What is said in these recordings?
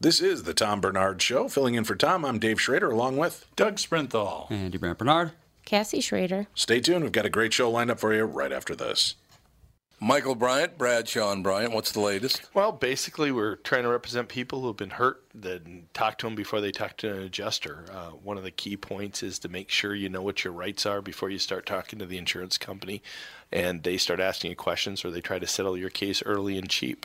This is the Tom Barnard Show. Filling in for Tom, I'm Dave Schrader, along with Doug Sprinthal. Andy Brant Bernard. Cassie Schrader. Stay tuned. We've got a great show lined up for you right after this. Michael Bryant, Brad Sean Bryant, what's the latest? Well, basically, we're trying to represent people who have been hurt, then talk to them before they talk to an adjuster. Uh, one of the key points is to make sure you know what your rights are before you start talking to the insurance company and they start asking you questions or they try to settle your case early and cheap.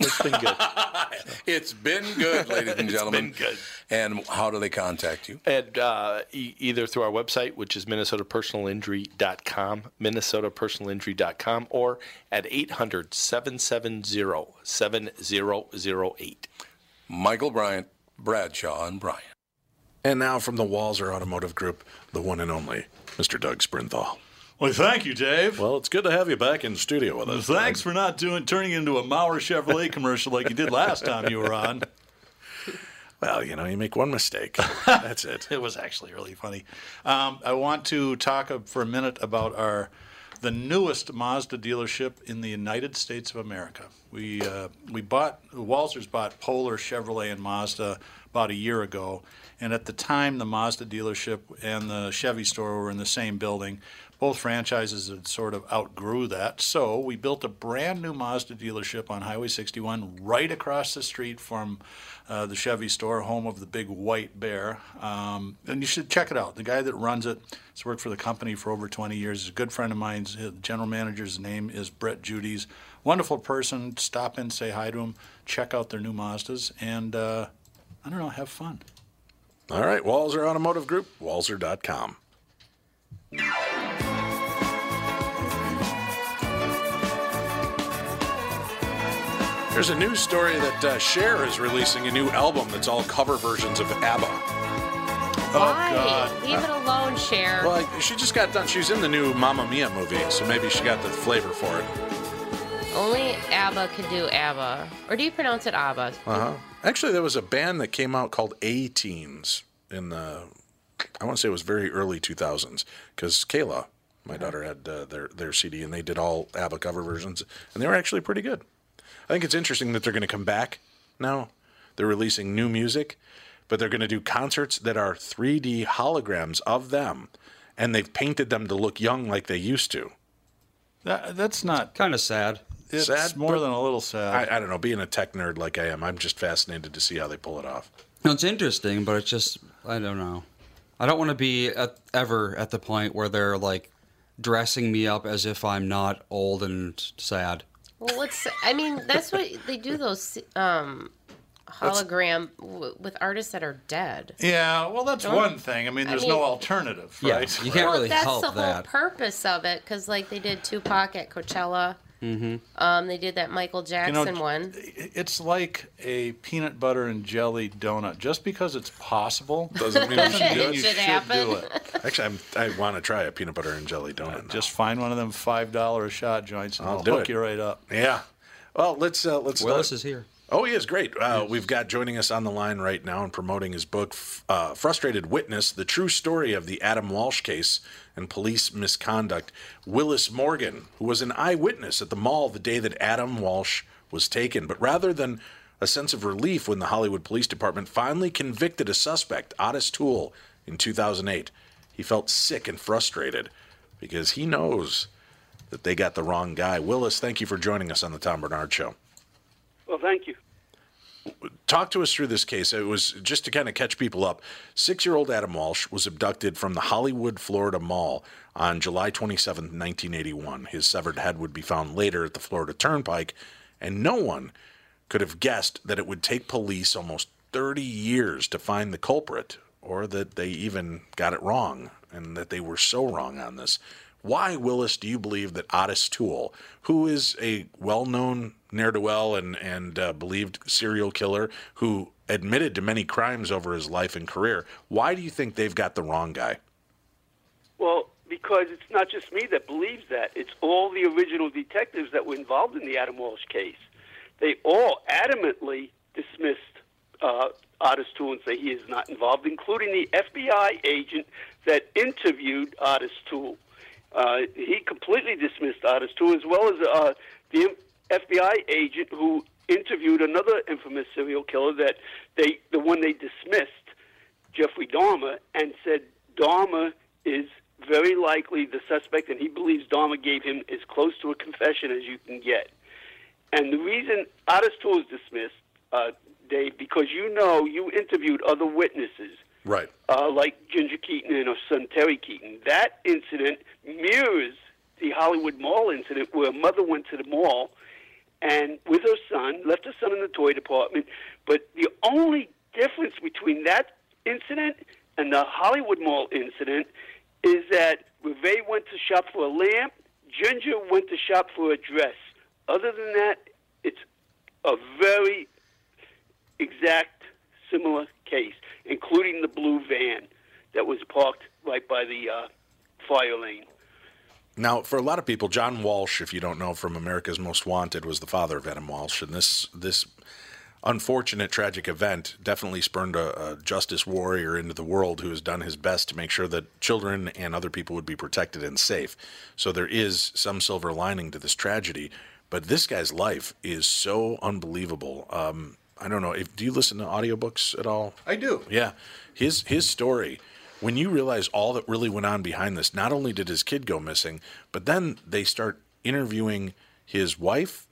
It's been good. It's been good, ladies and It's gentlemen. been good. And how do they contact you? And uh, e- either through our website, which is minnesotapersonalinjury.com, minnesotapersonalinjury.com, or at 800-770-7008. Michael Bryant, Bradshaw, and Bryant. And now from the Walser Automotive Group, the one and only Mr. Doug Sprinthal. Well, thank you, Dave. Well, it's good to have you back in the studio with us. Thanks for not doing turning into a Maurer Chevrolet commercial like you did last time you were on. Well, you know, you make one mistake. That's it. It was actually really funny. Um, I want to talk for a minute about our the newest Mazda dealership in the United States of America. We uh, we bought Walsers bought Polar Chevrolet and Mazda about a year ago, and at the time the Mazda dealership and the Chevy store were in the same building. Both franchises had sort of outgrew that, so we built a brand new Mazda dealership on Highway 61 right across the street from uh, the Chevy store, home of the big white bear. Um, and you should check it out. The guy that runs it has worked for the company for over 20 years. He's a good friend of mine. The general manager's name is Brett Judy's. Wonderful person. Stop in, say hi to him, check out their new Mazdas, and uh, I don't know, have fun. All right, Walser Automotive Group, walser.com. There's a news story that uh, Cher is releasing a new album that's all cover versions of ABBA. Why? God. Leave it alone, Cher. Well, I- she just got done. She's in the new Mamma Mia movie, so maybe she got the flavor for it. Only ABBA could do ABBA. Or do you pronounce it ABBA? Uh-huh. Actually, there was a band that came out called A Teens in the, I want to say it was very early 2000s, because Kayla, my daughter, had uh, their, their CD, and they did all ABBA cover versions, and they were actually pretty good. I think it's interesting that they're going to come back now. They're releasing new music, but they're going to do concerts that are 3D holograms of them, and they've painted them to look young like they used to. That, that's not. Kind of sad. It's Sad, more than a little sad. I, I don't know. Being a tech nerd like I am, I'm just fascinated to see how they pull it off. No, it's interesting, but it's just I don't know. I don't want to be at, ever at the point where they're like dressing me up as if I'm not old and sad. Well, what's I mean, that's what they do those um, hologram w- with artists that are dead. yeah, well, that's Don't- one thing. I mean, I there's mean- no alternative, Yeah, right? you can't well, really that's help the whole that. purpose of it, because like they did Tupac at Coachella. Mm-hmm. Um, they did that Michael You Jackson know, one. It's like a peanut butter and jelly donut. Just because it's possible Doesn't mean you should do it. you should should happen. do it. Actually, I'm, I want to try a peanut butter and jelly donut. now. Just find one of them five dollar a shot joints, and I'll I'll, do hook it. you right up. yeah. Well, let's uh, let's. Willis start- is here. Oh, he is great. Uh, we've got joining us on the line right now and promoting his book, uh, Frustrated Witness The True Story of the Adam Walsh Case and Police Misconduct. Willis Morgan, who was an eyewitness at the mall the day that Adam Walsh was taken. But rather than a sense of relief when the Hollywood Police Department finally convicted a suspect, Ottis Toole, in 2008. He felt sick and frustrated because he knows that they got the wrong guy. Willis, thank you for joining us on the Tom Barnard Show. Well, thank you. Talk to us through this case. It was just to kind of catch people up. Six year old Adam Walsh was abducted from the Hollywood, Florida Mall on July 27, 1981. His severed head would be found later at the Florida Turnpike, and no one could have guessed that it would take police almost 30 years to find the culprit, or that they even got it wrong, and that they were so wrong on this. Why, Willis, do you believe that Ottis Toole, who is a well known ne'er do well and, and uh, believed serial killer who admitted to many crimes over his life and career, why do you think they've got the wrong guy? Well, because it's not just me that believes that. It's all the original detectives that were involved in the Adam Walsh case. They all adamantly dismissed uh, Ottis Toole and say he is not involved, including the FBI agent that interviewed Ottis Toole. Uh, he completely dismissed Ottis Toole, as well as uh, the FBI agent who interviewed another infamous serial killer that they, the one they dismissed, Jeffrey Dahmer, and said Dahmer is very likely the suspect, and he believes Dahmer gave him as close to a confession as you can get. And the reason Ottis Toole is dismissed, uh, Dave, because you know you interviewed other witnesses Right. uh, like Ginger Keaton and her son Terry Keaton. That incident mirrors the Hollywood Mall incident where a mother went to the mall and with her son, left her son in the toy department. But the only difference between that incident and the Hollywood Mall incident is that Reve went to shop for a lamp, Ginger went to shop for a dress. Other than that, it's a very exact similar case, including the blue van that was parked right by the uh, fire lane. Now, for a lot of people, John Walsh, if you don't know from America's Most Wanted, was the father of Adam Walsh, and this this unfortunate, tragic event definitely spurned a, a justice warrior into the world who has done his best to make sure that children and other people would be protected and safe. So there is some silver lining to this tragedy, but this guy's life is so unbelievable. Um, I don't know if do you listen to audiobooks at all? I do. Yeah, his his story. When you realize all that really went on behind this, not only did his kid go missing, but then they start interviewing his wife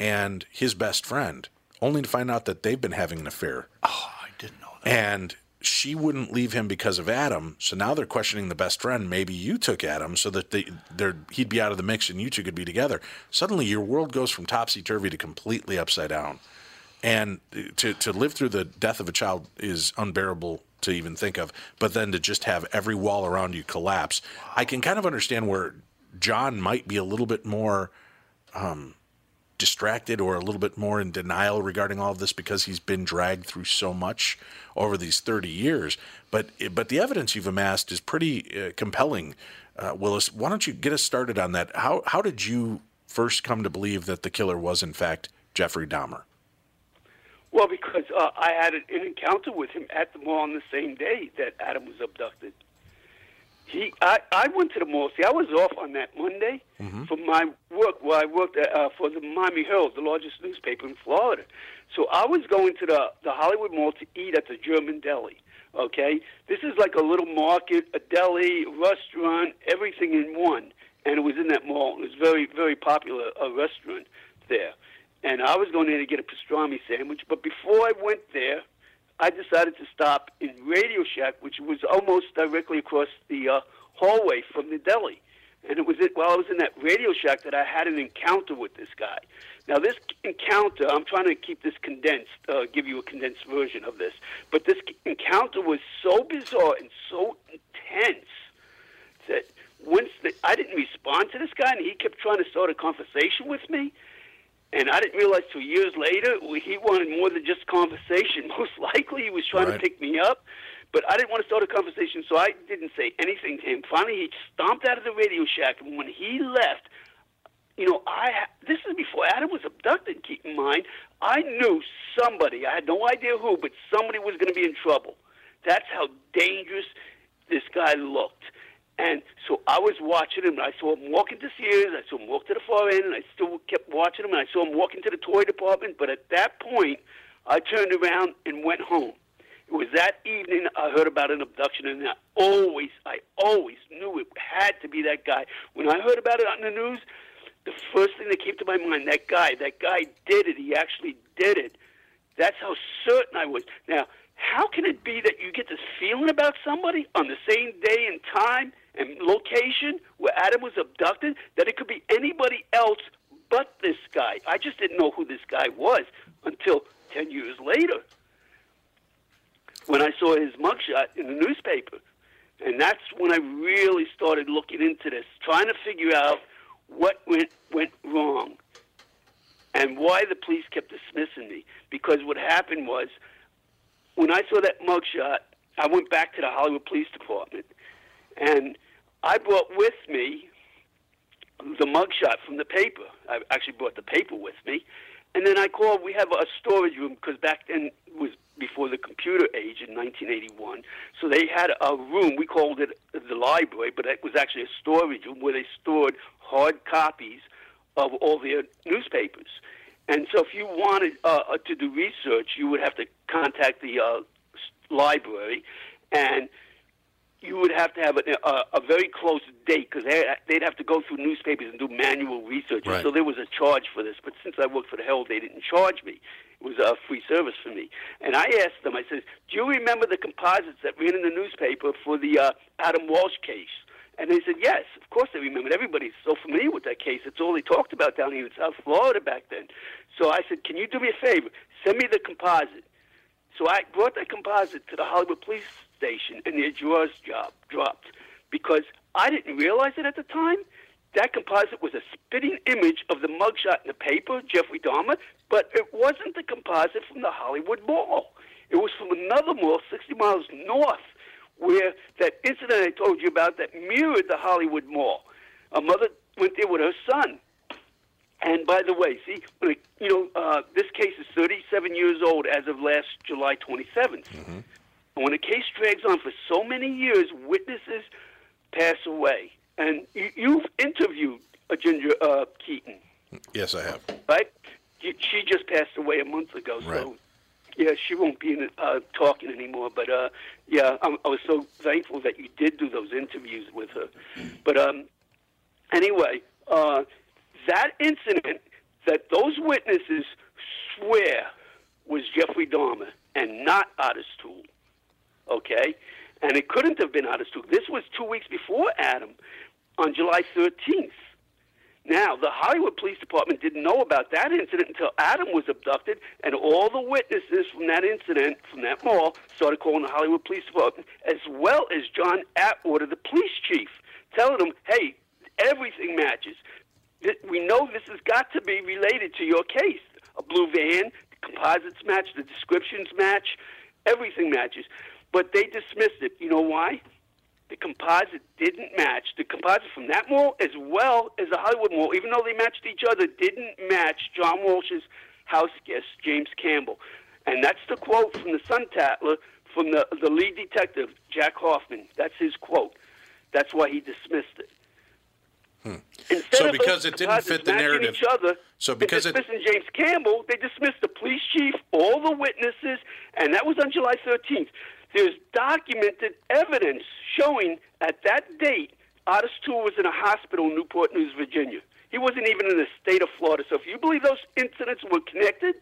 and his best friend, only to find out that they've been having an affair. Oh, I didn't know that. And she wouldn't leave him because of Adam. So now they're questioning the best friend. Maybe you took Adam so that they, they're, he'd be out of the mix and you two could be together. Suddenly, your world goes from topsy turvy to completely upside down. And to, to live through the death of a child is unbearable to even think of. But then to just have every wall around you collapse, I can kind of understand where John might be a little bit more um, distracted or a little bit more in denial regarding all of this because he's been dragged through so much over these 30 years. But but the evidence you've amassed is pretty uh, compelling, uh, Willis. Why don't you get us started on that? How how did you first come to believe that the killer was in fact Jeffrey Dahmer? Well, because uh, I had an, an encounter with him at the mall on the same day that Adam was abducted. He, I, I went to the mall. See, I was off on that Monday from my work. Where I worked at, uh, for the Miami Herald, the largest newspaper in Florida. So I was going to the the Hollywood Mall to eat at the German deli. Okay, this is like a little market, a deli, restaurant, everything in one. And it was in that mall. It was very, very popular a restaurant there. And I was going there to get a pastrami sandwich. But before I went there, I decided to stop in Radio Shack, which was almost directly across the uh, hallway from the deli. And it was it, while I was in that Radio Shack that I had an encounter with this guy. Now, this encounter, I'm trying to keep this condensed, uh, give you a condensed version of this. But this encounter was so bizarre and so intense that once the, I didn't respond to this guy, and he kept trying to start a conversation with me. And I didn't realize till years later he wanted more than just conversation. Most likely he was trying Right. to pick me up, but I didn't want to start a conversation, so I didn't say anything to him. Finally, he stomped out of the Radio Shack, and when he left, you know, I ha- this is before Adam was abducted. Keep in mind, I knew somebody. I had no idea who, but somebody was going to be in trouble. That's how dangerous this guy looked. And so I was watching him, I saw him walk into Sears, I saw him walk to the far end, and I still kept watching him, and I saw him walk into the toy department. But at that point, I turned around and went home. It was that evening I heard about an abduction, and I always, I always knew it had to be that guy. When I heard about it on the news, the first thing that came to my mind, that guy, that guy did it. He actually did it. That's how certain I was. Now, how can it be that you get this feeling about somebody on the same day and time and location where Adam was abducted that it could be anybody else but this guy? I just didn't know who this guy was until 10 years later when I saw his mugshot in the newspaper. And that's when I really started looking into this, trying to figure out what went went wrong and why the police kept dismissing me. Because what happened was, when I saw that mugshot, I went back to the Hollywood Police Department, and I brought with me the mugshot from the paper. I actually brought the paper with me, and then I called. We have a storage room because back then it was before the computer age in 1981. So they had a room. We called it the library, but it was actually a storage room where they stored hard copies of all their newspapers. And so, if you wanted uh, uh, to do research, you would have to contact the uh, library, and you would have to have a, a, a very close date because they, they'd have to go through newspapers and do manual research. Right. So there was a charge for this. But since I worked for the Herald, they didn't charge me. It was a free service for me. And I asked them, I said, Do you remember the composites that ran in the newspaper for the uh, Adam Walsh case? And they said, Yes, of course they remembered. Everybody's so familiar with that case. It's all they talked about down here in South Florida back then. So I said, Can you do me a favor? Send me the composite. So I brought that composite to the Hollywood police station, and their drawers job dropped because I didn't realize it at the time. That composite was a spitting image of the mugshot in the paper, Jeffrey Dahmer, but it wasn't the composite from the Hollywood Mall. It was from another mall 60 miles north, where that incident I told you about that mirrored the Hollywood Mall. A mother went there with her son. And by the way, see, you know, uh, this case is 37 years old as of last July 27th. And when a case drags on for so many years, witnesses pass away. And you, you've interviewed a Ginger uh, Keaton, Yes, I have. right? She just passed away a month ago, so Right. yeah, she won't be in, uh, talking anymore. But uh, yeah, I'm, I was so thankful that you did do those interviews with her. But um, anyway, uh, that incident that those witnesses swear was Jeffrey Dahmer and not Ottis Toole. Okay? And it couldn't have been Toole. This was two weeks before Adam on July 13th. Now, the Hollywood Police Department didn't know about that incident until Adam was abducted, and all the witnesses from that incident, from that mall, started calling the Hollywood Police Department, as well as John Atwater, the police chief, telling them, hey, everything matches. We know this has got to be related to your case. A blue van, the composites match, the descriptions match, everything matches. But they dismissed it. You know why? the composite didn't match. The composite from that mall, as well as the Hollywood Mall, even though they matched each other, didn't match John Walsh's house guest, James Campbell. And that's the quote from the Sun Tattler from the, the lead detective, Jack Hoffman. That's his quote. That's why he dismissed it. Hmm. Instead So of because it didn't fit the narrative- Each other, So because it- dismissing James Campbell, they dismissed the police chief, all the witnesses, and that was on July 13th. There's documented evidence showing at that date Ottis Toole was in a hospital in Newport News, Virginia. He wasn't even in the state of Florida. So if you believe those incidents were connected,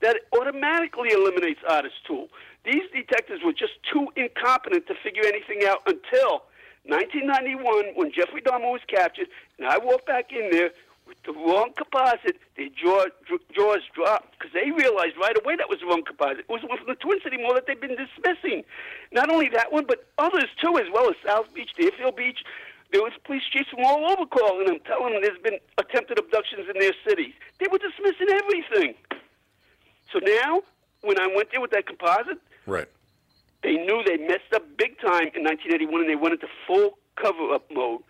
that automatically eliminates Ottis Toole. These detectives were just too incompetent to figure anything out until 1991 when Jeffrey Dahmer was captured, and I walked back in there with the wrong composite. Their jaw, dr- jaws dropped because they realized right away that was the wrong composite. It was one from the Twin City Mall that they've been dismissing. Not only that one, but others too, as well as South Beach, Deerfield Beach. There was police chiefs from all over calling them, telling them there's been attempted abductions in their cities. They were dismissing everything. So now, when I went there with that composite, Right. they knew they messed up big time in 1981, and they went into full cover-up mode.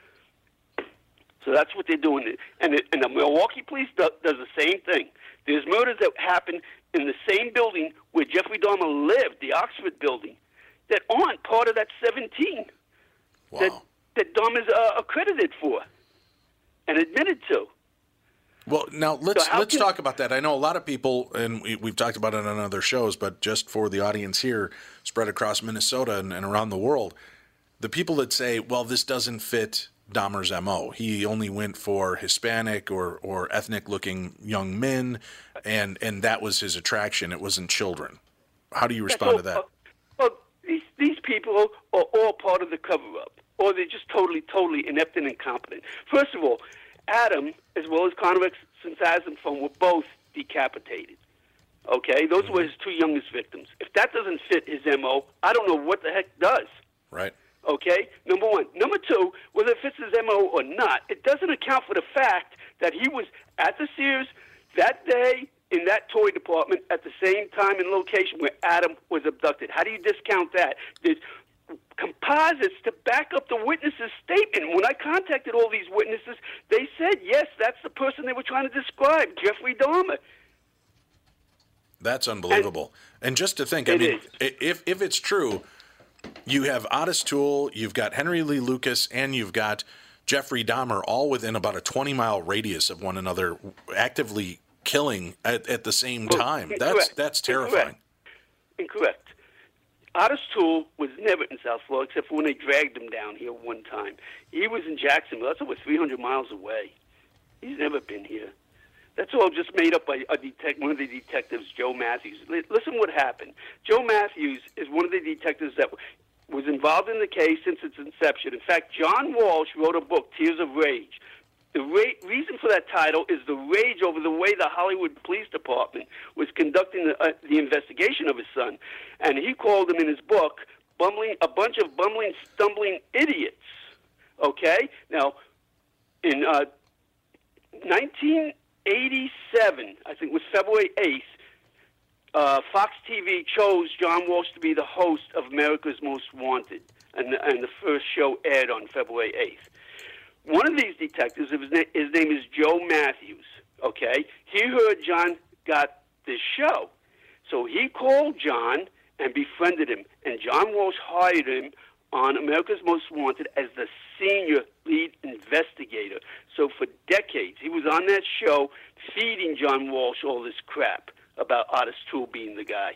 So that's what they're doing. And the, and the Milwaukee police do, does the same thing. There's murders that happen in the same building where Jeffrey Dahmer lived, the Oxford building, that aren't part of that 17 that Wow. that Dahmer's uh, accredited for and admitted to. Well, now let's So let's can- talk about that. I know a lot of people, and we, we've talked about it on other shows, but just for the audience here, spread across Minnesota and, and around the world, the people that say, "Well, this doesn't fit Dahmer's mo. He only went for Hispanic or or ethnic looking young men, and and that was his attraction. It wasn't children." How do you respond to that? Uh, well, these, these people are all part of the cover up, or they're just totally, totally inept and incompetent. First of all, Adam, as well as Convex and were both decapitated. Okay? Those were his two youngest victims. If that doesn't fit his MO, I don't know what the heck does. Right. Okay, number one. Number two, whether it fits his MO or not, it doesn't account for the fact that he was at the Sears that day in that toy department at the same time and location where Adam was abducted. How do you discount that? There's composites to back up the witness's statement. When I contacted all these witnesses, they said, yes, that's the person they were trying to describe, Jeffrey Dahmer. That's unbelievable. And, just to think, I mean, if if it's true, you have Ottis Toole, you've got Henry Lee Lucas, and you've got Jeffrey Dahmer, all within about a 20 mile radius of one another, actively killing at, at the same oh, time. That's that's terrifying. Incorrect. Ottis Toole was never in South Florida except for when they dragged him down here one time. He was in Jacksonville. That's over 300 miles away. He's never been here. That's all just made up by a detect, one of the detectives, Joe Matthews. Li- Listen what happened. Joe Matthews is one of the detectives that was involved in the case since its inception. In fact, John Walsh wrote a book, Tears of Rage. The ra- reason for that title is the rage over the way the Hollywood Police Department was conducting the, uh, the investigation of his son, and he called them in his book "bumbling a bunch of bumbling, stumbling idiots." Okay, now in uh, 1987, I think it was February 8th, uh, Fox TV chose John Walsh to be the host of America's Most Wanted, and, and the first show aired on February 8th. One of these detectives, his name, his name is Joe Matthews, okay? He heard John got this show. So he called John and befriended him, and John Walsh hired him on America's Most Wanted as the senior lead investigator. So for decades, he was on that show feeding John Walsh all this crap about Ottis Toole being the guy.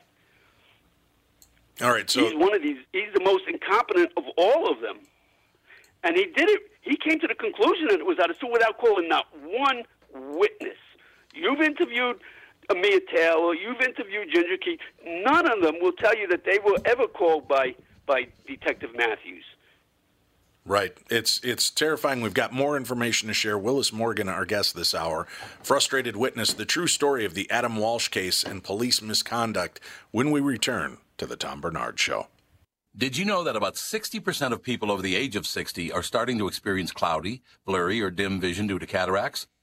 All right, so he's one of these. He's the most incompetent of all of them, and he did it. He came to the conclusion that it was Ottis Toole without calling not one witness. You've interviewed Amir Taylor. You've interviewed Ginger Key. None of them will tell you that they were ever called by by Detective Matthews. Right. It's it's terrifying. We've got more information to share. Willis Morgan, our guest this hour, frustrated witness, the true story of the Adam Walsh case and police misconduct when we return to the Tom Barnard Show. Did you know that about 60% of people over the age of 60 are starting to experience cloudy, blurry, or dim vision due to cataracts?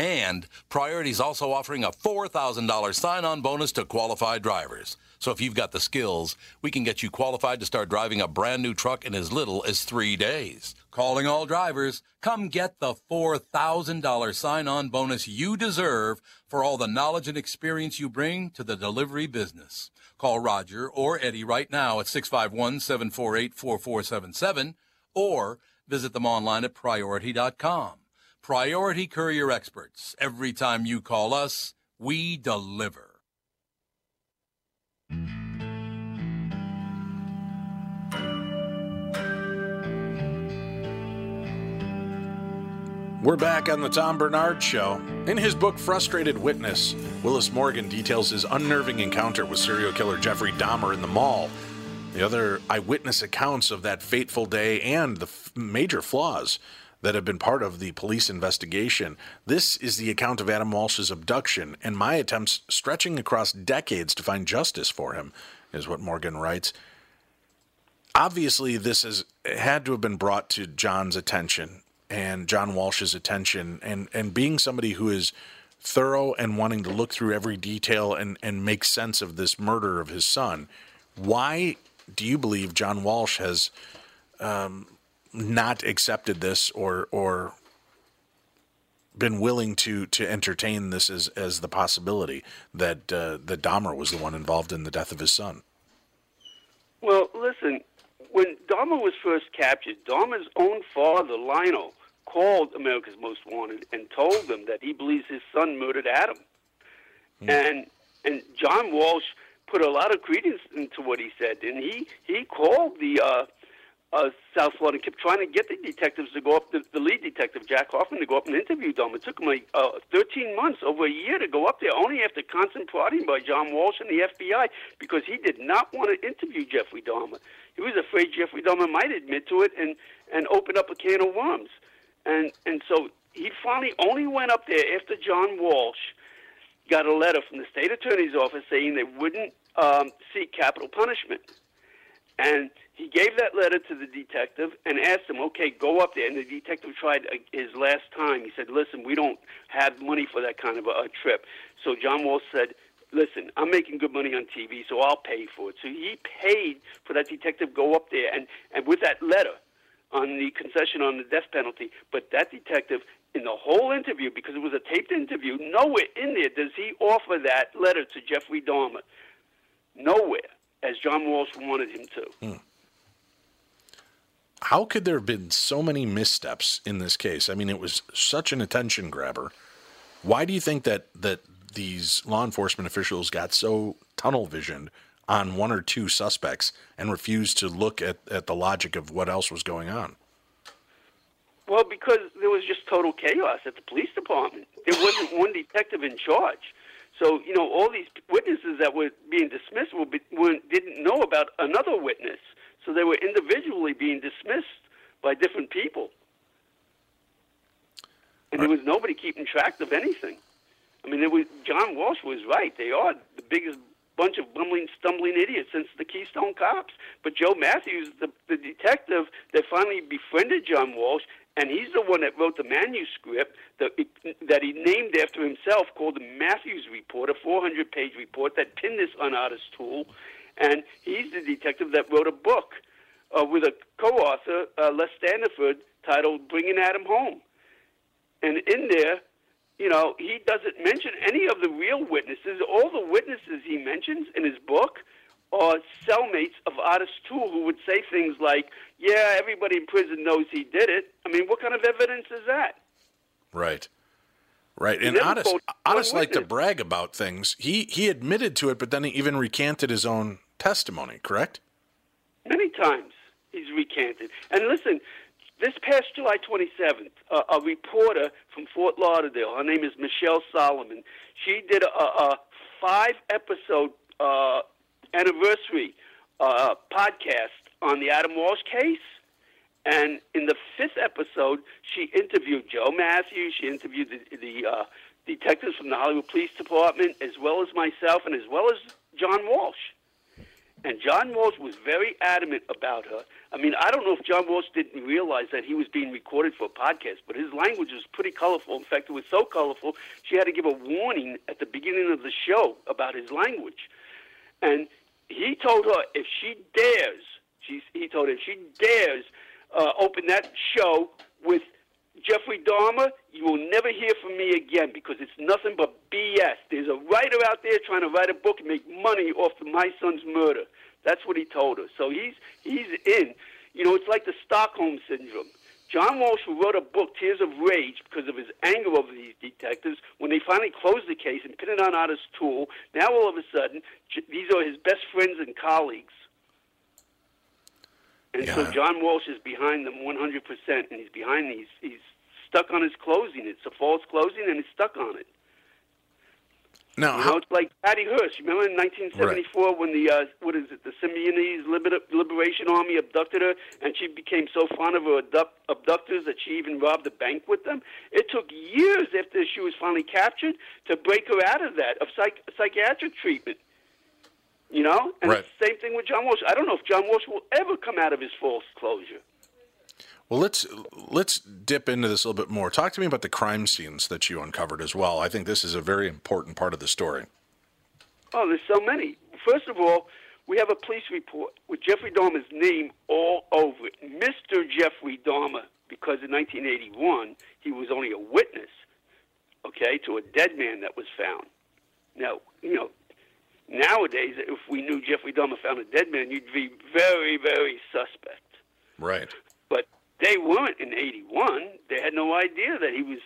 And Priority is also offering a $4,000 sign on bonus to qualified drivers. So if you've got the skills, we can get you qualified to start driving a brand new truck in as little as three days. Calling all drivers, come get the $4,000 sign on bonus you deserve for all the knowledge and experience you bring to the delivery business. Call Roger or Eddie right now at 651 748 4477 or visit them online at priority.com. Priority Courier Experts. Every time you call us, we deliver. We're back on the Tom Barnard Show. In his book Frustrated Witness, Willis Morgan details his unnerving encounter with serial killer Jeffrey Dahmer in the mall, the other eyewitness accounts of that fateful day, and the f- major flaws that have been part of the police investigation. This is the account of Adam Walsh's abduction and my attempts stretching across decades to find justice for him, is what Morgan writes. Obviously, this has had to have been brought to John's attention and John Walsh's attention, and, and being somebody who is thorough and wanting to look through every detail and, and make sense of this murder of his son. Why do you believe John Walsh has um, not accepted this or or been willing to to entertain this as as the possibility that uh, that Dahmer was the one involved in the death of his son? Well, listen, when Dahmer was first captured, Dahmer's own father, Lionel, called America's Most Wanted and told them that he believes his son murdered Adam. And and John Walsh put a lot of credence into what he said, and he he called the uh, uh, South Florida and kept trying to get the detectives to go up, the, the lead detective Jack Hoffman, to go up and interview them. It took him like uh, 13 months, over a year, to go up there, only after constant prodding by John Walsh and the FBI, because he did not want to interview Jeffrey Dahmer. He was afraid Jeffrey Dahmer might admit to it and and open up a can of worms. And and so he finally only went up there after John Walsh got a letter from the state attorney's office saying they wouldn't um, seek capital punishment. And he gave that letter to the detective and asked him, okay, go up there. And the detective tried uh, his last time. He said, listen, we don't have money for that kind of a, a trip. So John Walsh said, listen, I'm making good money on TV, so I'll pay for it. So he paid for that detective go up there and, and with that letter on the concession on the death penalty. But that detective, in the whole interview, because it was a taped interview, nowhere in there does he offer that letter to Jeffrey Dahmer. Nowhere, as John Walsh wanted him to. How could there have been so many missteps in this case? I mean, it was such an attention grabber. Why do you think that that these law enforcement officials got so tunnel visioned on one or two suspects and refused to look at, at the logic of what else was going on? Well, because there was just total chaos at the police department. There wasn't one detective in charge. So, you know, all these witnesses that were being dismissed were, were, didn't know about another witness. So they were individually being dismissed by different people. And there was nobody keeping track of anything. I mean, there was, John Walsh was right. They are the biggest bunch of bumbling, stumbling idiots since the Keystone Cops. But Joe Matthews, the, the detective that finally befriended John Walsh, and he's the one that wrote the manuscript that, that he named after himself called the Matthews Report, a 400 page report that pinned this on Ottis Toole. And he's the detective that wrote a book uh, with a co author, uh, Les Standiford, titled Bringing Adam Home. And in there, you know, he doesn't mention any of the real witnesses. All the witnesses he mentions in his book are cellmates of Ottis Toole who would say things like, yeah, everybody in prison knows he did it. I mean, what kind of evidence is that? Right. Right. And Ottis, Ottis liked to brag about things. He he admitted to it, but then he even recanted his own testimony, correct? Many times he's recanted. And listen, this past July 27th, uh, a reporter from Fort Lauderdale, her name is Michelle Solomon, she did a, a five episode uh, anniversary uh, podcast on the Adam Walsh case. And in the fifth episode, she interviewed Joe Matthews. She interviewed the, the uh, detectives from the Hollywood Police Department, as well as myself, and as well as John Walsh. And John Walsh was very adamant about her. I mean, I don't know if John Walsh didn't realize that he was being recorded for a podcast, but his language was pretty colorful. In fact, it was so colorful, she had to give a warning at the beginning of the show about his language. And he told her if she dares, she, he told her if she dares uh, open that show with Jeffrey Dahmer, you will never hear from me again because it's nothing but BS. There's a writer out there trying to write a book and make money off of my son's murder. That's what he told us. So he's he's in. You know, it's like the Stockholm syndrome. John Walsh, who wrote a book, Tears of Rage, because of his anger over these detectives, when they finally closed the case and pinned it on Ottis Toole, now all of a sudden, these are his best friends and colleagues. And Yeah. so John Walsh is behind them 100%, and he's behind these. He's stuck on his closing. It's a false closing, and he's stuck on it. Now, You how, know, it's like Patty Hearst. Remember in 1974 when the uh, what is it, the Symbionese Liber- Liberation Army abducted her, and she became so fond of her abduct- abductors that she even robbed a bank with them. It took years after she was finally captured to break her out of that of psych- psychiatric treatment. You know, and Right. the same thing with John Walsh. I don't know if John Walsh will ever come out of his false closure. Well, let's let's dip into this a little bit more. Talk to me about the crime scenes that you uncovered as well. I think this is a very important part of the story. Oh, there's so many. First of all, we have a police report with Jeffrey Dahmer's name all over it. Mr. Jeffrey Dahmer, because in 1981, he was only a witness, okay, to a dead man that was found. Now, you know, nowadays, if we knew Jeffrey Dahmer found a dead man, you'd be very, very suspect. Right. They weren't in 81. They had no idea that he was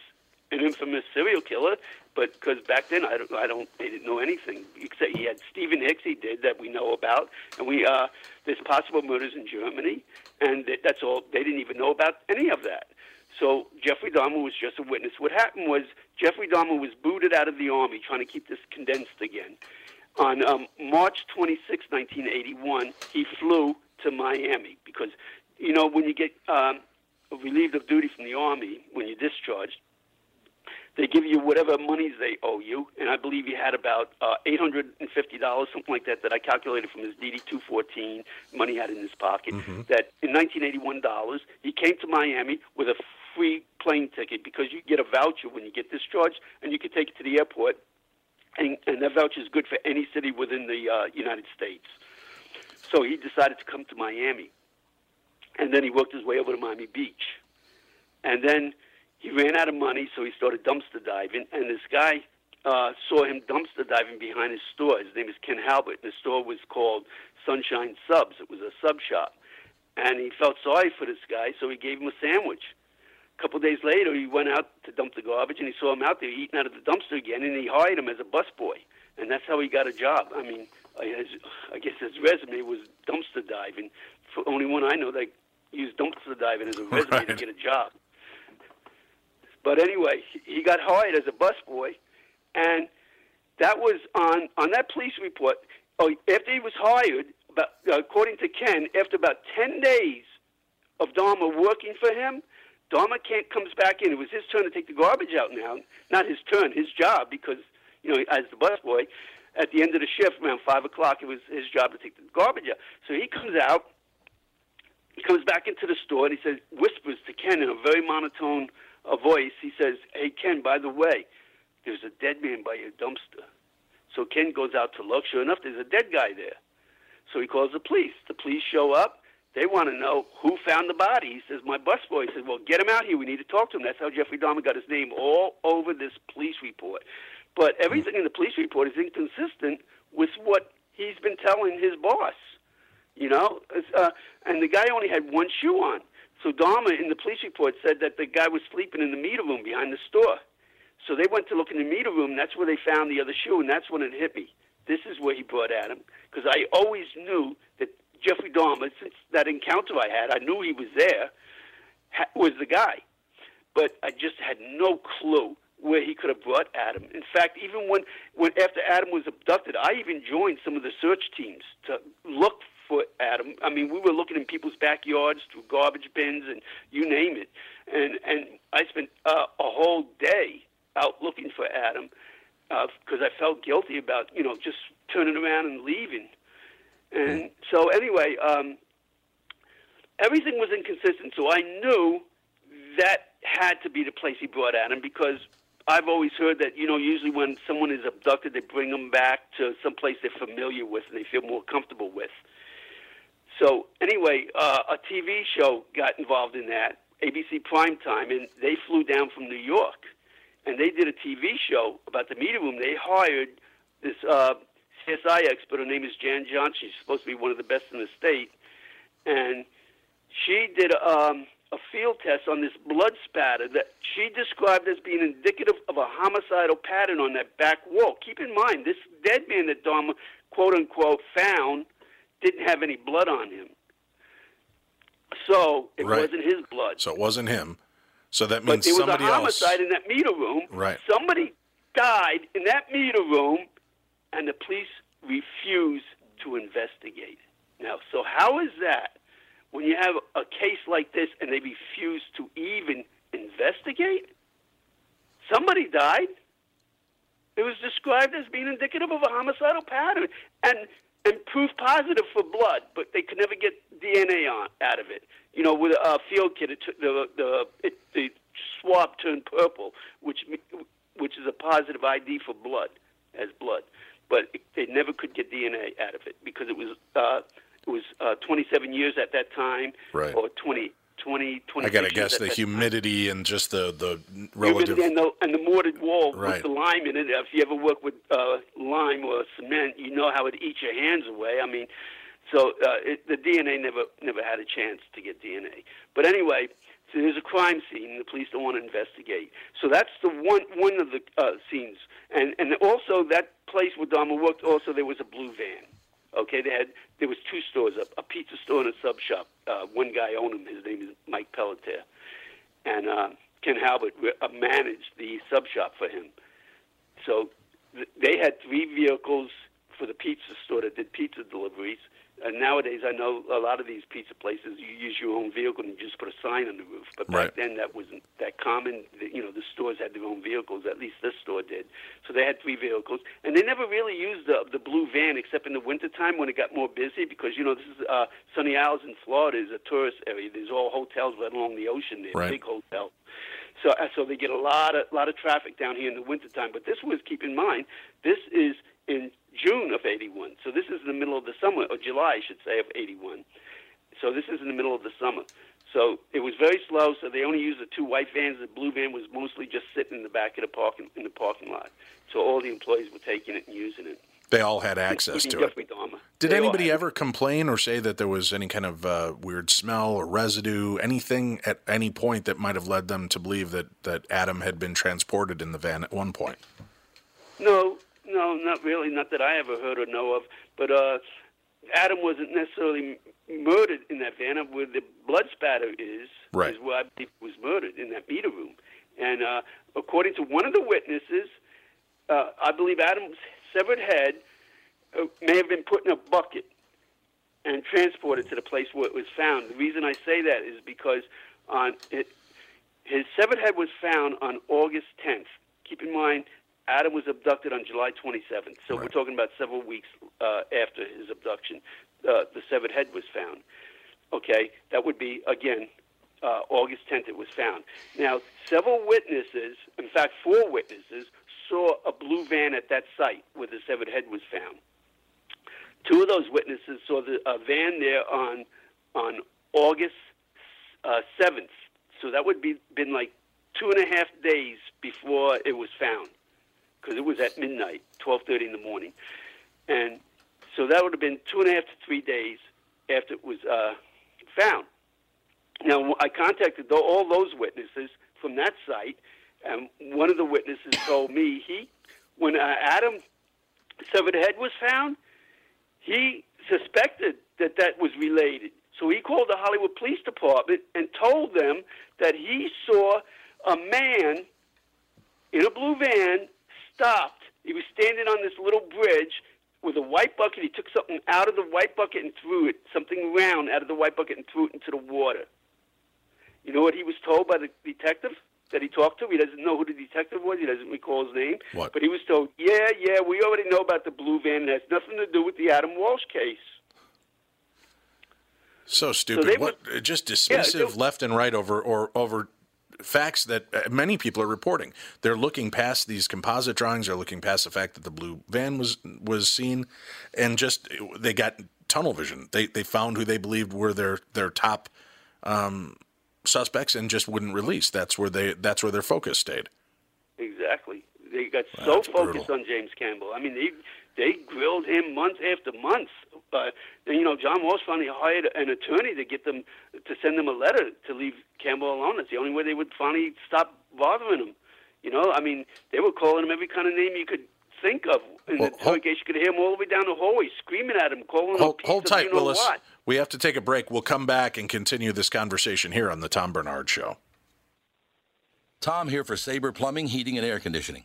an infamous serial killer. But because back then, I don't, I don't, they didn't know anything except he had Stephen Hicks. He did that we know about, and we uh, there's possible murders in Germany, and that's all. They didn't even know about any of that. So Jeffrey Dahmer was just a witness. What happened was Jeffrey Dahmer was booted out of the army, trying to keep this condensed again. On um, March 26, 1981, he flew to Miami because, you know, when you get um, relieved of duty from the army, when you're discharged, they give you whatever monies they owe you, and I believe he had about uh, eight hundred and fifty dollars, something like that, that I calculated from his DD two fourteen money he had in his pocket. That in nineteen eighty one dollars, he came to Miami with a free plane ticket because you get a voucher when you get discharged, and you can take it to the airport, and, and that voucher is good for any city within the uh, United States. So he decided to come to Miami, and then he worked his way over to Miami Beach, and then he ran out of money, so he started dumpster diving. And this guy uh, saw him dumpster diving behind his store. His name is Ken Halbert, and the store was called Sunshine Subs. It was a sub shop, and he felt sorry for this guy, so he gave him a sandwich. A couple days later, he went out to dump the garbage, and he saw him out there eating out of the dumpster again, and he hired him as a busboy, and that's how he got a job. I mean, I guess his resume was dumpster diving. For only one I know that used dumpster diving as a resume to get a job. But anyway, he- got hired as a busboy, and that was on on that police report. Oh, after he was hired, about uh, according to Ken, after about ten days of Dahmer working for him, Dahmer can't comes back in. It was his turn to take the garbage out now. Not his turn, his job, because you know as the busboy, at the end of the shift around five o'clock, it was his job to take the garbage out. So he comes out. He comes back into the store and he says, whispers to Ken in a very monotone uh, voice. He says, "Hey Ken, by the way, there's a dead man by your dumpster." So Ken goes out to look. Sure enough, there's a dead guy there. So he calls the police. The police show up. They want to know who found the body. He says, "My busboy." He says, "Well, get him out here. We need to talk to him." That's how Jeffrey Dahmer got his name all over this police report. But everything in the police report is inconsistent with what he's been telling his boss. You know, uh, and the guy only had one shoe on. So Dahmer in the police report said that the guy was sleeping in the meter room behind the store. So they went to look in the meter room. That's where they found the other shoe, and that's when it hit me. This is where he brought Adam because I always knew that Jeffrey Dahmer, since that encounter I had, I knew he was there, was the guy. But I just had no clue where he could have brought Adam. In fact, even when, when after Adam was abducted, I even joined some of the search teams to look for Adam. I mean, we were looking in people's backyards through garbage bins and you name it. And and I spent uh, a whole day out looking for Adam because I felt guilty about you know just turning around and leaving. And so anyway, um, everything was inconsistent. So I knew that had to be the place he brought Adam because I've always heard that you know usually when someone is abducted, they bring them back to some place they're familiar with and they feel more comfortable with. So anyway, uh, a TV show got involved in that, ABC Primetime, and they flew down from New York, and they did a TV show about the meter room. They hired this uh, CSI expert. Her name is Jan Johnson. She's supposed to be one of the best in the state, and she did um, a field test on this blood spatter that she described as being indicative of a homicidal pattern on that back wall. Keep in mind, this dead man that Dahmer, quote unquote, found didn't have any blood on him. So it Right. wasn't his blood. So it wasn't him. So that means But there was a somebody else. homicide in that meter room. Right. Somebody died in that meter room, and the police refused to investigate. Now, so how is that when you have a case like this and they refuse to even investigate? Somebody died. It was described as being indicative of a homicidal pattern and and proof positive for blood, but they could never get DNA on out of it. You know, with a field kit, it took the the it, the swab turned purple, which which is a positive ID for blood as blood, but it, they never could get DNA out of it because it was uh, it was uh, 27 years at that time, Right. or 20, 20, 26 I gotta guess the time. humidity and just the the relative. and the, and the mortared wall Right. with the lime in it. If you ever work with uh, lime or cement, you know how it eats your hands away. I mean, so uh, it, the DNA never never had a chance to get DNA. But anyway, so there's a crime scene, the police don't want to investigate. So that's the one one of the uh, scenes, and and also that place where Dahmer worked. Also, there was a blue van. Okay, they had there was two stores, a, a pizza store and a sub shop. Uh, one guy owned them. His name is Mike Pelletier, and uh, Ken Halbert uh, managed the sub shop for him. So th- they had three vehicles for the pizza store that did pizza deliveries. And nowadays, I know a lot of these pizza places you use your own vehicle and you just put a sign on the roof. But back Right. then, that wasn't that common. You know, the stores had their own vehicles. At least this store did. So they had three vehicles, and they never really used the the blue van except in the wintertime when it got more busy. Because you know, this is uh, Sunny Isles in Florida is a tourist area. There's all hotels right along the ocean there, Right. big hotels. So, uh, so they get a lot of lot of traffic down here in the wintertime. But this was, keep in mind, this is in June of '81. So this is in the middle of the summer, or July, I should say, of '81. So this is in the middle of the summer. So it was very slow. So they only used the two white vans. The blue van was mostly just sitting in the back of the parking in the parking lot. So all the employees were taking it and using it. They all had access to it. Jeffrey Dahmer. Did They anybody had it. ever complain or say that there was any kind of uh, weird smell or residue, anything at any point that might have led them to believe that, that Adam had been transported in the van at one point? No, no, not really. Not that I ever heard or know of. But uh, Adam wasn't necessarily murdered in that van. Where the blood spatter is, Right. is where I believe he was murdered in that meter room. And uh, according to one of the witnesses, uh, I believe Adam's severed head uh, may have been put in a bucket and transported to the place where it was found. The reason I say that is because on it, his severed head was found on August 10th. Keep in mind, Adam was abducted on July 27th, so we're talking about several weeks uh, after his abduction. Uh, the severed head was found. Okay, that would be again uh, August 10th. It was found. Now, several witnesses, in fact, four witnesses, saw a blue van at that site where the severed head was found. Two of those witnesses saw the a van there on on August uh, seventh. so that would be been like two and a half days before it was found, because it was at midnight, twelve thirty in the morning, and so that would have been two and a half to three days after it was uh, found. Now I contacted all those witnesses from that site, and one of the witnesses told me he, when uh, Adam severed head was found, he suspected that that was related. So he called the Hollywood Police Department and told them that he saw a man in a blue van stopped. He was standing on this little bridge with a white bucket. He took something out of the white bucket and threw it, something round out of the white bucket and threw it into the water. You know what he was told by the detective that he talked to? He doesn't know who the detective was. He doesn't recall his name. What? But he was told, yeah, yeah, we already know about the blue van. It has nothing to do with the Adam Walsh case. So stupid. they what uh, just dismissive they- left and right over or over facts that uh, many people are reporting. They're looking past these composite drawings. They're looking past the fact that the blue van was was seen, and just they got tunnel vision. They they found who they believed were their their top um, suspects and just wouldn't release. That's where they that's where their focus stayed. Exactly. They got Wow, so focused brutal. on James Campbell. I mean, they they grilled him months after months. But and, you know, John Walsh finally hired an attorney to get them to send them a letter to leave Campbell alone. That's the only way they would finally stop bothering him. You know, I mean, they were calling him every kind of name you could think of in Well, the hold- interrogation. You could hear him all the way down the hallway screaming at him, calling him Hold, a piece hold of tight, you know Willis. what. We have to take a break. We'll come back and continue this conversation here on the Tom Barnard Show. Tom here for Sabre Plumbing, Heating, and Air Conditioning.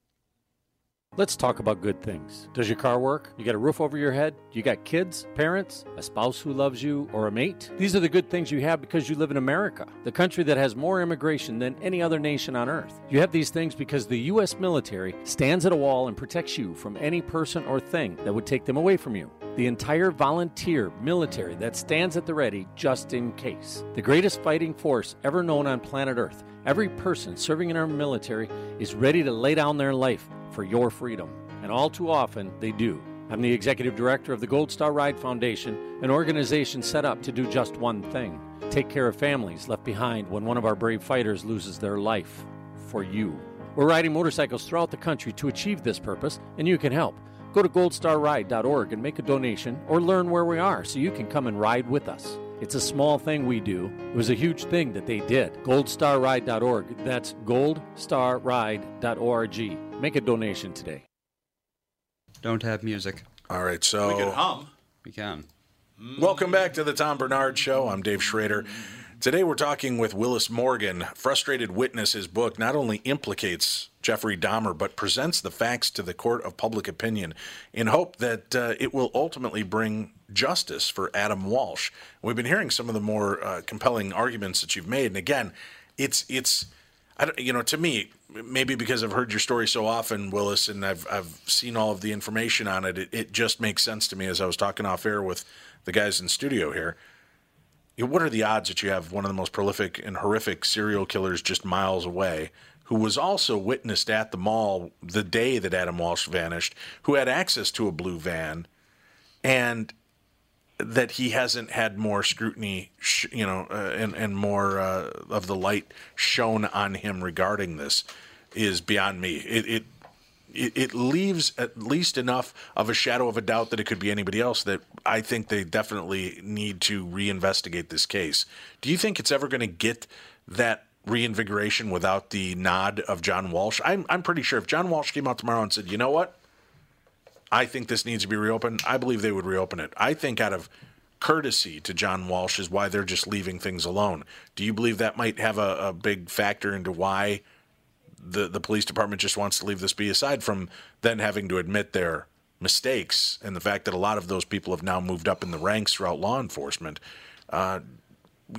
Let's talk about good things. Does your car work? You got a roof over your head? You got kids, parents, a spouse who loves you, or a mate? These are the good things you have because you live in America, the country that has more immigration than any other nation on earth. You have these things because the U.S. military stands at a wall and protects you from any person or thing that would take them away from you. The entire volunteer military that stands at the ready just in case. The greatest fighting force ever known on planet Earth. Every person serving in our military is ready to lay down their life for your freedom. And all too often, they do. I'm the executive director of the Gold Star Ride Foundation, an organization set up to do just one thing take care of families left behind when one of our brave fighters loses their life for you. We're riding motorcycles throughout the country to achieve this purpose, and you can help. Go to goldstarride.org and make a donation or learn where we are so you can come and ride with us. It's a small thing we do. It was a huge thing that they did. Goldstarride.org. That's goldstarride.org. Make a donation today. Don't have music. All right, so We can hum. We can. Welcome back to the Tom Barnard Show. I'm Dave Schrader. Today we're talking with Willis Morgan. Frustrated Witness, his book not only implicates Jeffrey Dahmer, but presents the facts to the court of public opinion in hope that uh, it will ultimately bring justice for Adam Walsh. We've been hearing some of the more uh, compelling arguments that you've made, and again, it's it's. I don't, you know, to me, maybe because I've heard your story so often, Willis, and I've I've seen all of the information on it, it, it just makes sense to me as I was talking off air with the guys in studio here. What are the odds that you have one of the most prolific and horrific serial killers just miles away, who was also witnessed at the mall the day that Adam Walsh vanished, who had access to a blue van, and that he hasn't had more scrutiny, sh- you know, uh, and and more uh, of the light shown on him regarding this is beyond me. It, it it leaves at least enough of a shadow of a doubt that it could be anybody else that I think they definitely need to reinvestigate this case. Do you think it's ever going to get that reinvigoration without the nod of John Walsh? I'm I'm pretty sure if John Walsh came out tomorrow and said, "You know what? I think this needs to be reopened. I believe they would reopen it. I think out of courtesy to John Walsh is why they're just leaving things alone. Do you believe that might have a, a big factor into why the the police department just wants to leave this be? Aside from then having to admit their mistakes and the fact that a lot of those people have now moved up in the ranks throughout law enforcement. Uh,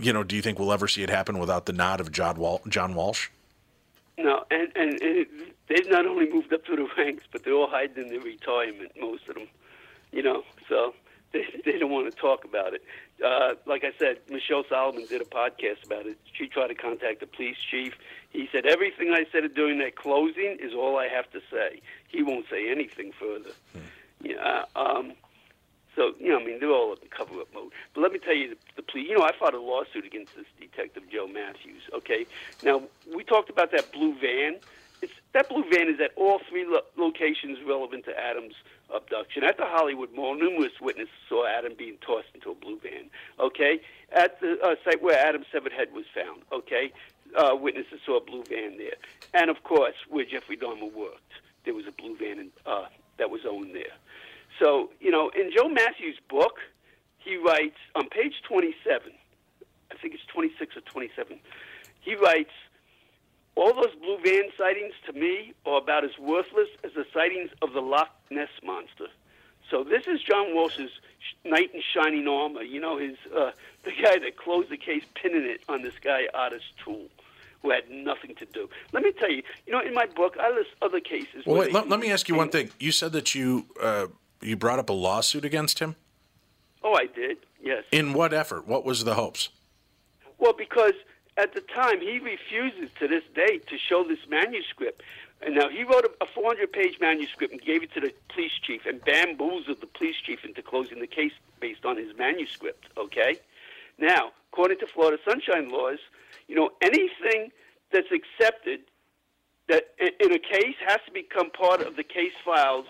you know, do you think we'll ever see it happen without the nod of John, Wal- John Walsh? No, and, and, and they've not only moved up through the ranks, but they're all hiding in their retirement, most of them. You know, so they, they don't want to talk about it. Uh, like I said, Michelle Solomon did a podcast about it. She tried to contact the police chief. He said, Everything I said during that closing is all I have to say. He won't say anything further. Yeah. Um, so, you know, I mean, they're all in cover up mode. But let me tell you, the, the plea, you know, I filed a lawsuit against this detective, Joe Matthews, okay? Now, we talked about that blue van. It's, that blue van is at all three lo- locations relevant to Adam's abduction. At the Hollywood Mall, numerous witnesses saw Adam being tossed into a blue van, okay? At the uh, site where Adam's severed head was found, okay? Uh, witnesses saw a blue van there. And, of course, where Jeffrey Dahmer worked, there was a blue van in, uh, that was owned there. So, you know, in Joe Matthews' book, he writes on page 27, I think it's 26 or 27, He writes, all those blue van sightings to me are about as worthless as the sightings of the Loch Ness monster. So this is John Walsh's sh- knight in shining armor. You know, his uh, the guy that closed the case, pinning it on this guy Ottis Toole, who had nothing to do. Let me tell you, you know, in my book, I list other cases. Well, wait, let, let me ask you one thing. You said that you uh, you brought up a lawsuit against him. Oh, I did. Yes. In what effort? What was the hopes? Well, because at the time he refuses to this day to show this manuscript. And now he wrote a 400-page manuscript and gave it to the police chief and bamboozled the police chief into closing the case based on his manuscript. Okay. Now, according to Florida sunshine laws, you know anything that's accepted that in a case has to become part of the case files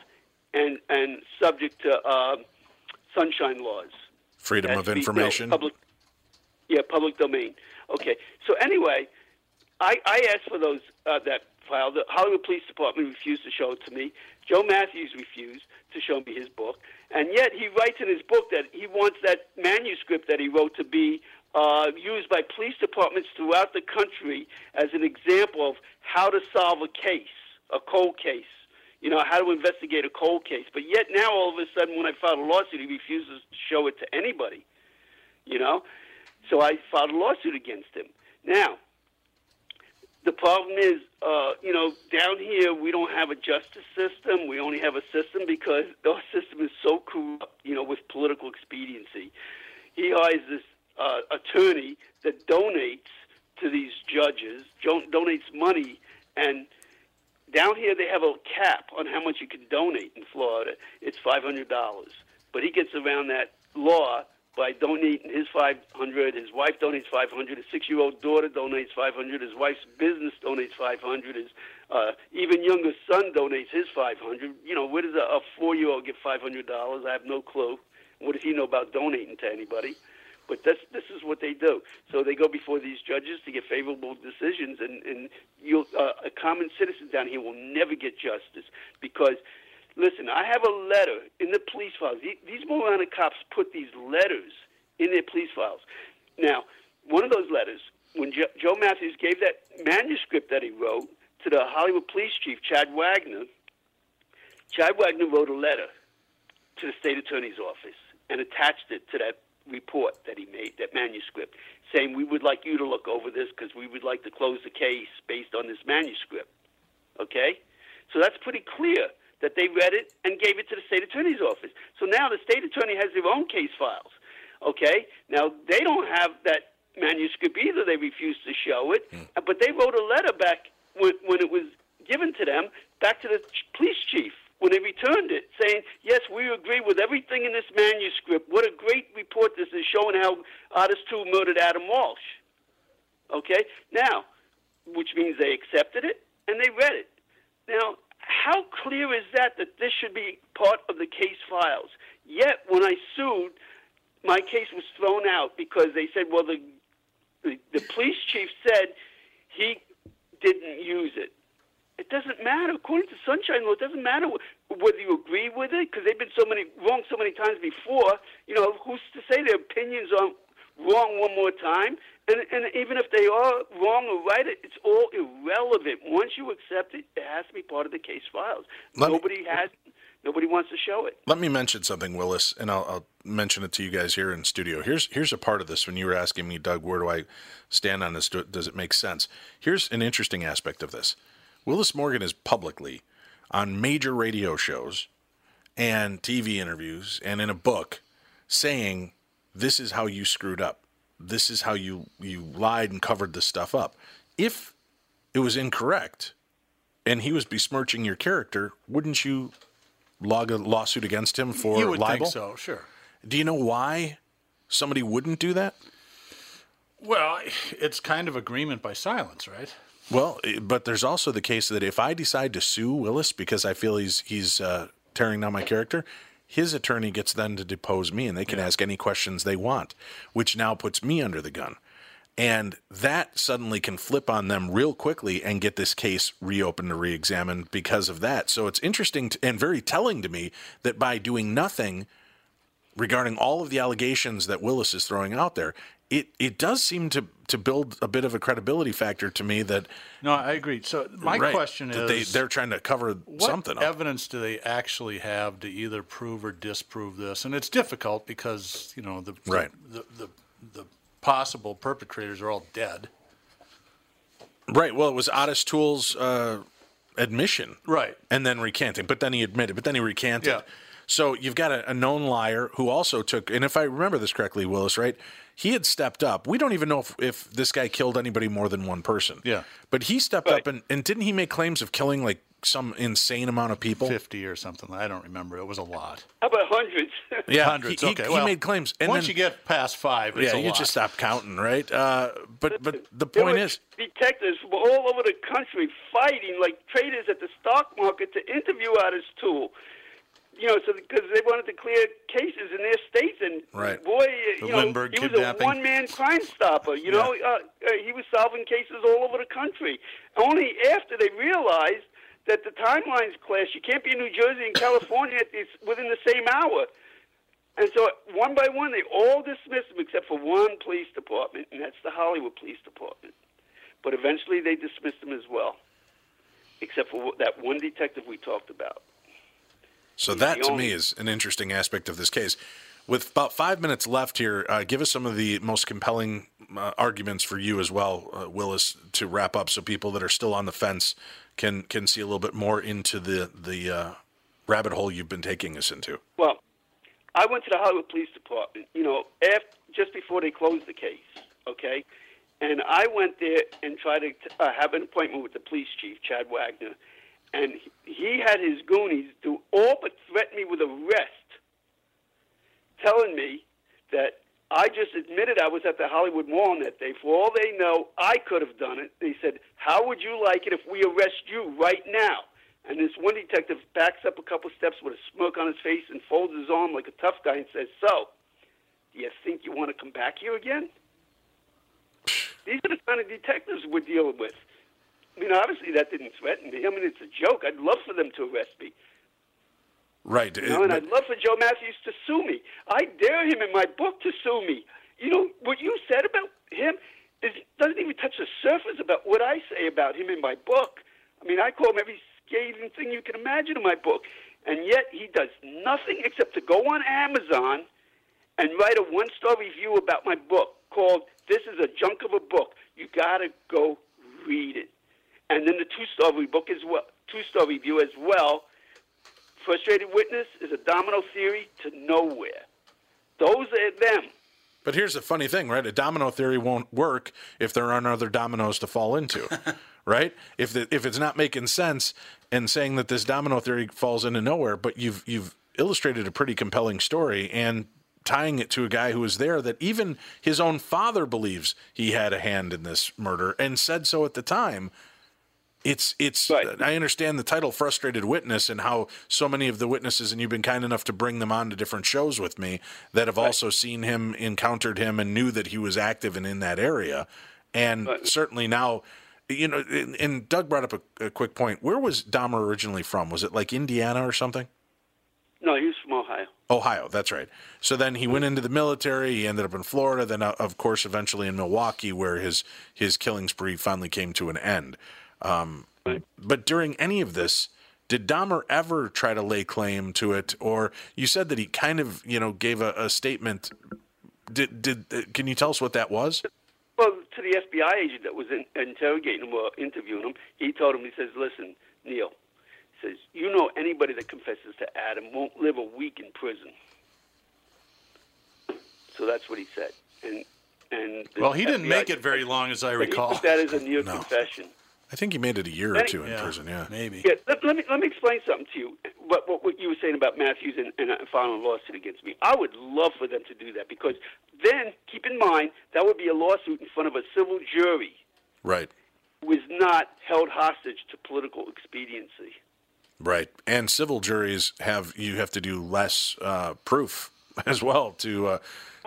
and and subject to uh, sunshine laws. Freedom of to be, you know, information. public, yeah, public domain. Okay. So anyway, I, I asked for those uh, that file. The Hollywood Police Department refused to show it to me. Joe Matthews refused to show me his book, and yet he writes in his book that he wants that manuscript that he wrote to be uh, used by police departments throughout the country as an example of how to solve a case, a cold case. You know how to investigate a cold case. But yet now, all of a sudden, when I filed a lawsuit, he refuses to show it to anybody. You know, so I filed a lawsuit against him. Now, the problem is, uh, you know, down here we don't have a justice system. We only have a system because our system is so corrupt, you know, with political expediency. He hires this uh, attorney that donates to these judges, jo- donates money, and down here they have a cap on how much you can donate in Florida. It's five hundred dollars, but he gets around that law by donating his five hundred. His wife donates five hundred. His six-year-old daughter donates five hundred. His wife's business donates five hundred. His uh, even younger son donates his five hundred. You know, where does a, a four-year-old get five hundred dollars? I have no clue. What does he know about donating to anybody? But this this is what they do. So they go before these judges to get favorable decisions, and and you'll, uh, a common citizen down here will never get justice because. Listen, I have a letter in the police files. These, moronic cops put these letters in their police files. Now, one of those letters, when jo- Joe Matthews gave that manuscript that he wrote to the Hollywood police chief, Chad Wagner, Chad Wagner wrote a letter to the state attorney's office and attached it to that report that he made, that manuscript, saying, We would like you to look over this because we would like to close the case based on this manuscript. Okay? So that's pretty clear that they read it and gave it to the state attorney's office. So now the state attorney has their own case files. Okay? Now they don't have that manuscript either. They refused to show it. Uh, But they wrote a letter back when, when it was given to them, back to the ch- police chief when they returned it, saying, Yes, we agree with everything in this manuscript. What a great report this is showing how Ottis Toole murdered Adam Walsh. Okay? Now, which means they accepted it and they read it. Now, how clear is that that this should be part of the case files? Yet, when I sued, my case was thrown out because they said, well, the, the, the police chief said he didn't use it. It doesn't matter. According to Sunshine Law, it doesn't matter whether you agree with it because they've been so many wrong so many times before. You know, who's to say their opinions are wrong one more time? And, and even if they are wrong or right, it's all irrelevant. Once you accept it, it has to be part of the case files. Let me- nobody has, nobody wants to show it. Let me mention something, Willis, and I'll, I'll mention it to you guys here in studio. Here's here's a part of this when you were asking me, Doug, where do I stand on this? Do- Does it make sense? Here's an interesting aspect of this. Willis Morgan is publicly on major radio shows and TV interviews and in a book saying this is how you screwed up. This is how you you lied and covered this stuff up. If it was incorrect and he was besmirching your character, wouldn't you log a lawsuit against him for you would libel? think so, sure. Do you know why somebody wouldn't do that? Well, it's kind of agreement by silence, right? Well, but there's also the case that if I decide to sue Willis because I feel he's he's uh, tearing down my character, his attorney gets then to depose me, and they can ask any questions they want, which now puts me under the gun. And that suddenly can flip on them real quickly and get this case reopened or re-examined because of that. So it's interesting to, and very telling to me that by doing nothing regarding all of the allegations that Willis is throwing out there, it it does seem to to build a bit of a credibility factor to me that No, I agree. So my right, question that they is, they're trying to cover what something up. What evidence do they actually have to either prove or disprove this? And it's difficult because you know the Right. the, the, the possible perpetrators are all dead. Right. Well, it was Ottis Toole's uh, admission. Right. And then recanting. But then he admitted, but then he recanted. Yeah. So you've got a, a known liar who also took, and if I remember this correctly, Willis, right? He had stepped up. We don't even know if, if this guy killed anybody more than one person. Yeah. But he stepped up and, and didn't he make claims of killing like some insane amount of people? Fifty or something. I don't remember. It was a lot. How about hundreds? Yeah. Hundreds. He, he- okay. he well, made claims. And once then, you get past five, it's yeah, a you lot. just stop counting, right? Uh, but but the point is, detectives were all over the country fighting like traders at the stock market to interview Ottis Toole. You know, so because they wanted to clear cases in their states, and Right. boy, The you know, he was a one-man crime stopper. You know, uh, uh, he was solving cases all over the country. Only after they realized that the timelines clash. You can't be in New Jersey and California this, within the same hour. And so one by one, they all dismissed him except for one police department, and that's the Hollywood Police Department. But eventually they dismissed him as well, except for that one detective we talked about. So that to me is an interesting aspect of this case. With about five minutes left here, uh, give us some of the most compelling uh, arguments for you as well, uh, Willis, to wrap up, so people that are still on the fence can can see a little bit more into the the uh, rabbit hole you've been taking us into. Well, I went to the Hollywood Police Department, you know, after, just before they closed the case, okay? And I went there and tried to uh, have an appointment with the police chief, Chad Wagner, and he- had his goonies do all but threaten me with arrest, telling me that I just admitted I was at the Hollywood Mall on that day. For all they know, I could have done it. They said, How would you like it if we arrest you right now? And this one detective backs up a couple steps with a smirk on his face and folds his arm like a tough guy and says, So, do you think you want to come back here again? These are the kind of detectives we're dealing with. I mean, obviously that didn't threaten me. I mean, it's a joke. I'd love for them to arrest me. Right. You know, and I'd love for Joe Matthews to sue me. I dare him in my book to sue me. You know, what you said about him is, doesn't even touch the surface about what I say about him in my book. I mean, I call him every scathing thing you can imagine in my book. And yet he does nothing except to go on Amazon and write a one star review about my book called This is a Junk of a Book. You got to go read it. And then the two star book as well, two star review as well. Frustrated Witness is a domino theory to nowhere. Those are them. But here's the funny thing, right? A domino theory won't work if there aren't other dominoes to fall into, right? If the, if it's not making sense and saying that this domino theory falls into nowhere, but you've you've illustrated a pretty compelling story and tying it to a guy who was there that even his own father believes he had a hand in this murder and said so at the time. It's it's I understand the title frustrated witness and how so many of the witnesses and you've been kind enough to bring them on to different shows with me that have also seen him encountered him and knew that he was active and in that area and certainly now you know and, and Doug brought up a, a quick point where was Dahmer originally from was it like Indiana or something No, he was from Ohio. Ohio, that's right. So then he went into the military. He ended up in Florida. Then, uh, of course, eventually in Milwaukee, where his his killing spree finally came to an end. Um, But during any of this, did Dahmer ever try to lay claim to it, or you said that he kind of, you know, gave a, a statement? Did did uh, can you tell us what that was? Well, to the FBI agent that was in, interrogating him or interviewing him, he told him, he says, listen, Neil, he says, you know anybody that confesses to Adam won't live a week in prison. So that's what he said. And and Well, he didn't make it very long, as I but he recall. put that as a near confession. I think he made it a year or Any- two in Yeah, prison. Yeah, maybe. Yeah, let, let me let me explain something to you. What, what what you were saying about Matthews and, and uh, filing a lawsuit against me. I would love for them to do that because then keep in mind that would be a lawsuit in front of a civil jury Right, who is not held hostage to political expediency. right. And civil juries have you have to do less uh, proof as well to uh,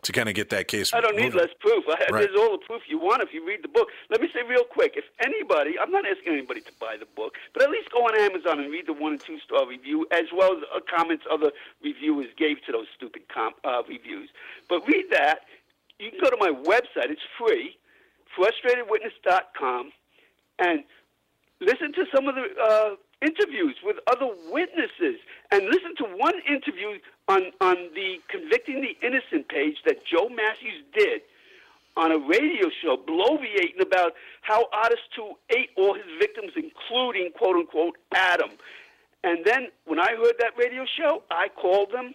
to kind of get that case. I don't need moving. less proof. I, Right. There's all the proof you want if you read the book. Let me say real quick: if anybody, I'm not asking anybody to buy the book, but at least go on Amazon and read the one and two star review, as well as uh, comments other reviewers gave to those stupid com- uh, reviews. But read that. you can go to my website. It's free, frustratedwitness.com, and listen to some of the uh, interviews with other witnesses, and listen to one interview on on the Convicting the Innocent page that Joe Matthews did on a radio show, bloviating about how Ottis Toole ate all his victims, including, quote unquote, Adam. And then when I heard that radio show, I called them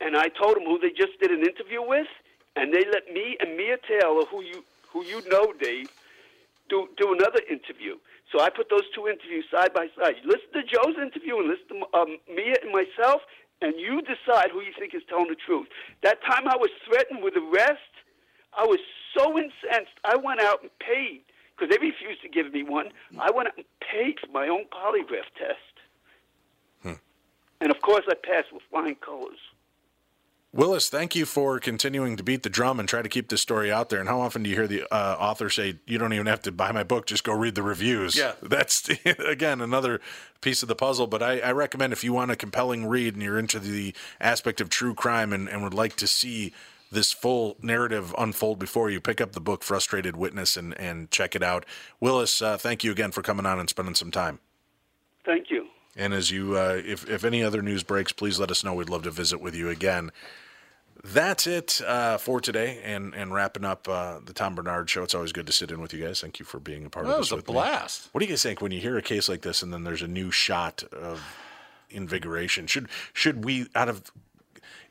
and I told them who they just did an interview with, and they let me and Mia Taylor, who you who you know, Dave, do do another interview. So I put those two interviews side by side. You listen to Joe's interview and listen to um, Mia and myself, and you decide who you think is telling the truth. That time I was threatened with arrest, I was so incensed. I went out and paid because they refused to give me one. I went out and paid for my own polygraph test, hmm. and of course I passed with flying colors. Willis, thank you for continuing to beat the drum and try to keep this story out there. And how often do you hear the uh, author say, "You don't even have to buy my book; just go read the reviews"? Yeah. that's again another piece of the puzzle. But I, I recommend if you want a compelling read and you're into the aspect of true crime and, and would like to see this full narrative unfold before you, pick up the book "Frustrated Witness" and and check it out. Willis, uh, thank you again for coming on and spending some time. Thank you. And as you, uh, if if any other news breaks, please let us know. We'd love to visit with you again. That's it uh, for today, and and wrapping up uh, the Tom Barnard Show. It's always good to sit in with you guys. Thank you for being a part That of was this a with me. blast. What do you guys think when you hear a case like this, and then there's a new shot of invigoration? Should should we out of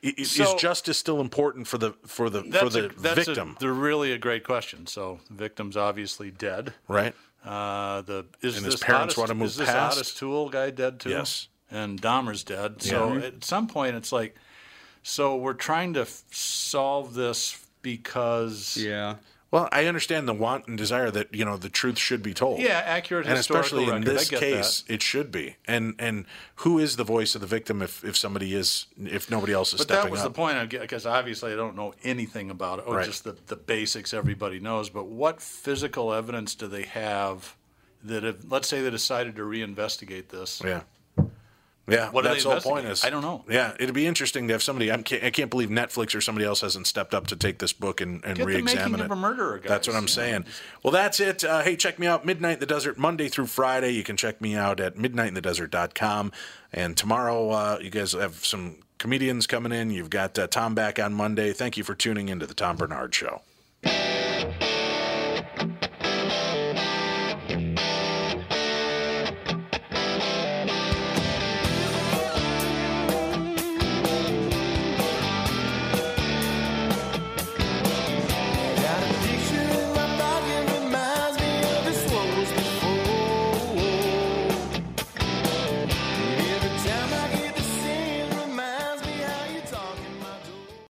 i- i- So- is justice still important for the for the for the a, that's victim? A, they're really a great question. So the victim's obviously dead. right? Uh, the is And his parents Ottis- wanna move is this past? Ottis Toole guy dead too? Yes. And Dahmer's dead. So Yeah. at some point, it's like, so we're trying to f- solve this because Yeah. Well, I understand the want and desire that you know the truth should be told. Yeah, accurate and especially in record. I this get case, it should be. And and who is the voice of the victim if if somebody is if nobody else is But stepping that was up? the point, because obviously I don't know anything about it, or Right. just the, the basics everybody knows. But what physical evidence do they have that if, let's say they decided to reinvestigate this? Yeah. Yeah, What that's the whole point. Is I don't know. Yeah, it'd be interesting to have somebody. I'm, can't, I can't believe Netflix or somebody else hasn't stepped up to take this book and, and Get re-examine making it. of a murderer, That's what I'm know, saying. Well, that's it. Uh, hey, check me out Midnight in the Desert Monday through Friday. You can check me out at midnightinthedesert.com. And tomorrow, uh, you guys have some comedians coming in. You've got uh, Tom back on Monday. Thank you for tuning into the Tom Barnard Show.